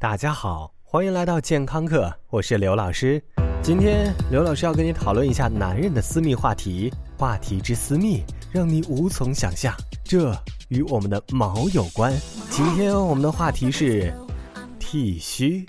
大家好，欢迎来到健康课，我是刘老师。今天刘老师要跟你讨论一下男人的私密话题，话题之私密让你无从想象，这与我们的毛有关。今天我们的话题是剃须。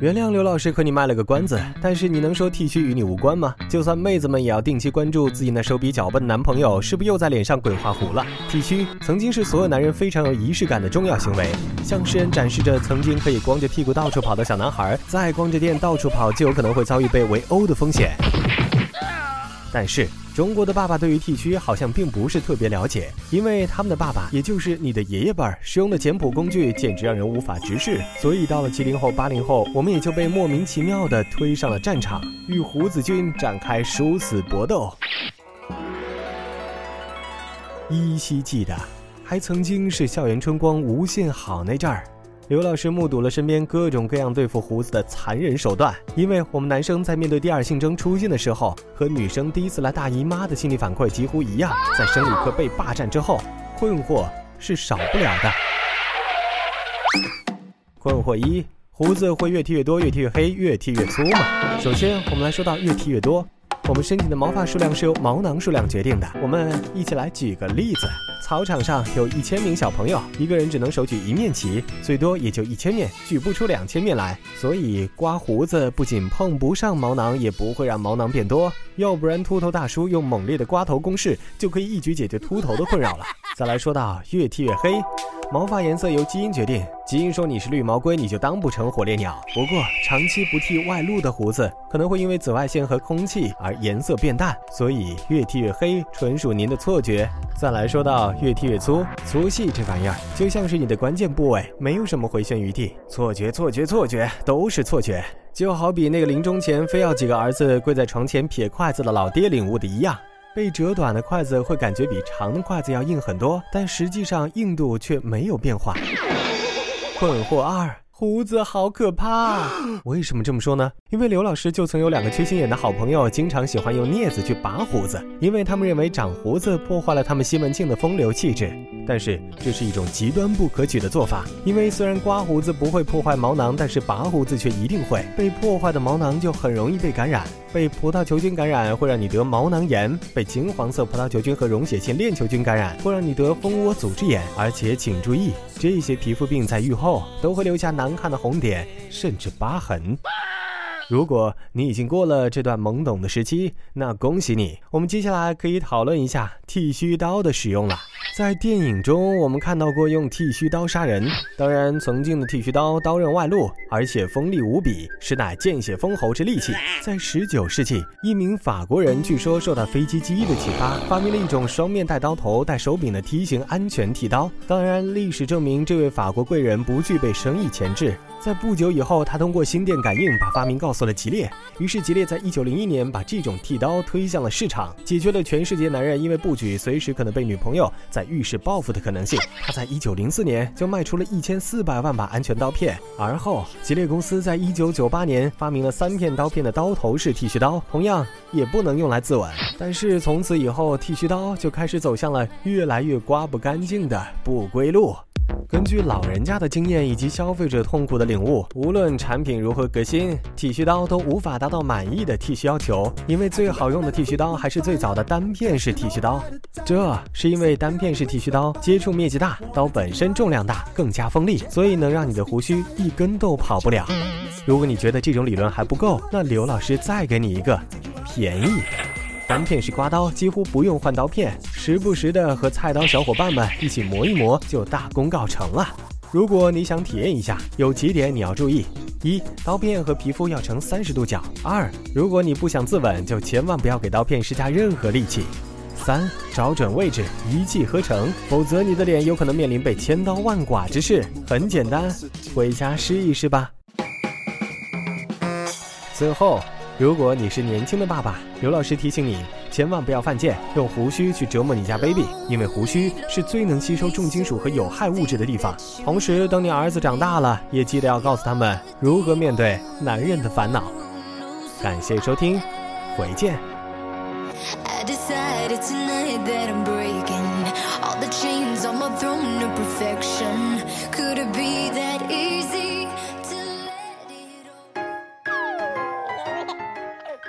原谅刘老师和你卖了个关子，但是你能说剃须与你无关吗？就算妹子们也要定期关注自己那手比脚笨的男朋友是不是又在脸上鬼画符了。剃须曾经是所有男人非常有仪式感的重要行为，向世人展示着曾经可以光着屁股到处跑的小男孩，再光着腚到处跑就有可能会遭遇被围殴的风险。但是。中国的爸爸对于剃须好像并不是特别了解，因为他们的爸爸，也就是你的爷爷辈儿，使用的简朴工具简直让人无法直视。所以到了七零后、八零后，我们也就被莫名其妙的推上了战场，与胡子军展开殊死搏斗。依稀记得，还曾经是校园春光无限好那阵儿。刘老师目睹了身边各种各样对付胡子的残忍手段，因为我们男生在面对第二性征出现的时候，和女生第一次来大姨妈的心理反馈几乎一样。在生理课被霸占之后，困惑是少不了的。困惑一：胡子会越剃越多、越剃越黑、越剃越粗吗？首先，我们来说到越剃越多。我们身体的毛发数量是由毛囊数量决定的。我们一起来举个例子：操场上有一千名小朋友，一个人只能手举一面旗，最多也就一千面，举不出两千面来。所以刮胡子。不仅碰不上毛囊，也不会让毛囊变多。要不然秃头大叔用猛烈的刮头攻势就可以一举解决秃头的困扰了。再来说到越剃越黑。毛发颜色由基因决定，基因说你是绿毛龟，你就当不成火烈鸟。不过长期不剃外露的胡子，可能会因为紫外线和空气而颜色变淡，所以越剃越黑纯属您的错觉。再来说到越剃越粗，粗细这玩意儿就像是你的关键部位，没有什么回旋余地。错觉，错觉，错觉，都是错觉。就好比那个临终前非要几个儿子跪在床前撇筷子的老爹领悟的一样。被折短的筷子会感觉比长的筷子要硬很多，但实际上硬度却没有变化。困惑二。胡子好可怕！为什么这么说呢？因为刘老师就曾有两个缺心眼的好朋友，经常喜欢用镊子去拔胡子，因为他们认为长胡子破坏了他们西门庆的风流气质。但是这是一种极端不可取的做法，因为虽然刮胡子不会破坏毛囊，但是拔胡子却一定会。被破坏的毛囊就很容易被感染，被葡萄球菌感染会让你得毛囊炎，被金黄色葡萄球菌和溶血性链球菌感染会让你得蜂窝组织炎。而且请注意，这些皮肤病在愈后都会留下。难看的红点，甚至疤痕。如果你已经过了这段懵懂的时期，那恭喜你。我们接下来可以讨论一下剃须刀的使用了。在电影中，我们看到过用剃须刀杀人。当然，曾经的剃须刀刀刃外露，而且锋利无比，实乃见血封喉之利器。在19世纪，一名法国人据说受到飞机机翼的启发，发明了一种双面带刀头、带手柄的梯形安全剃刀。当然，历史证明这位法国贵人不具备生意潜质。在不久以后，他通过心电感应把发明告诉了吉列。于是吉列在1901年把这种剃刀推向了市场，解决了全世界男人因为不举随时可能被女朋友在预示报复的可能性。他在一九零四年就卖出了一千四百万把安全刀片。而后，吉列公司在一九九八年发明了三片刀片的刀头式剃须刀，同样也不能用来自刎。但是从此以后，剃须刀就开始走向了越来越刮不干净的不归路。根据老人家的经验以及消费者痛苦的领悟，无论产品如何革新，剃须刀都无法达到满意的剃须要求。因为最好用的剃须刀还是最早的单片式剃须刀，这是因为单片式剃须刀接触面积大，刀本身重量大，更加锋利，所以能让你的胡须一根都跑不了。如果你觉得这种理论还不够，那刘老师再给你一个便宜。单片式刮刀几乎不用换刀片，时不时的和菜刀小伙伴们一起磨一磨就大功告成了。如果你想体验一下，有几点你要注意：一、刀片和皮肤要成三十度角；二、如果你不想自刎，就千万不要给刀片施加任何力气；三、找准位置，一气呵成，否则你的脸有可能面临被千刀万剐之事。很简单，回家试一试吧。最后。如果你是年轻的爸爸，刘老师提醒你，千万不要犯贱，用胡须去折磨你家 baby，因为胡须是最能吸收重金属和有害物质的地方。同时，等你儿子长大了，也记得要告诉他们如何面对男人的烦恼。感谢收听，回见。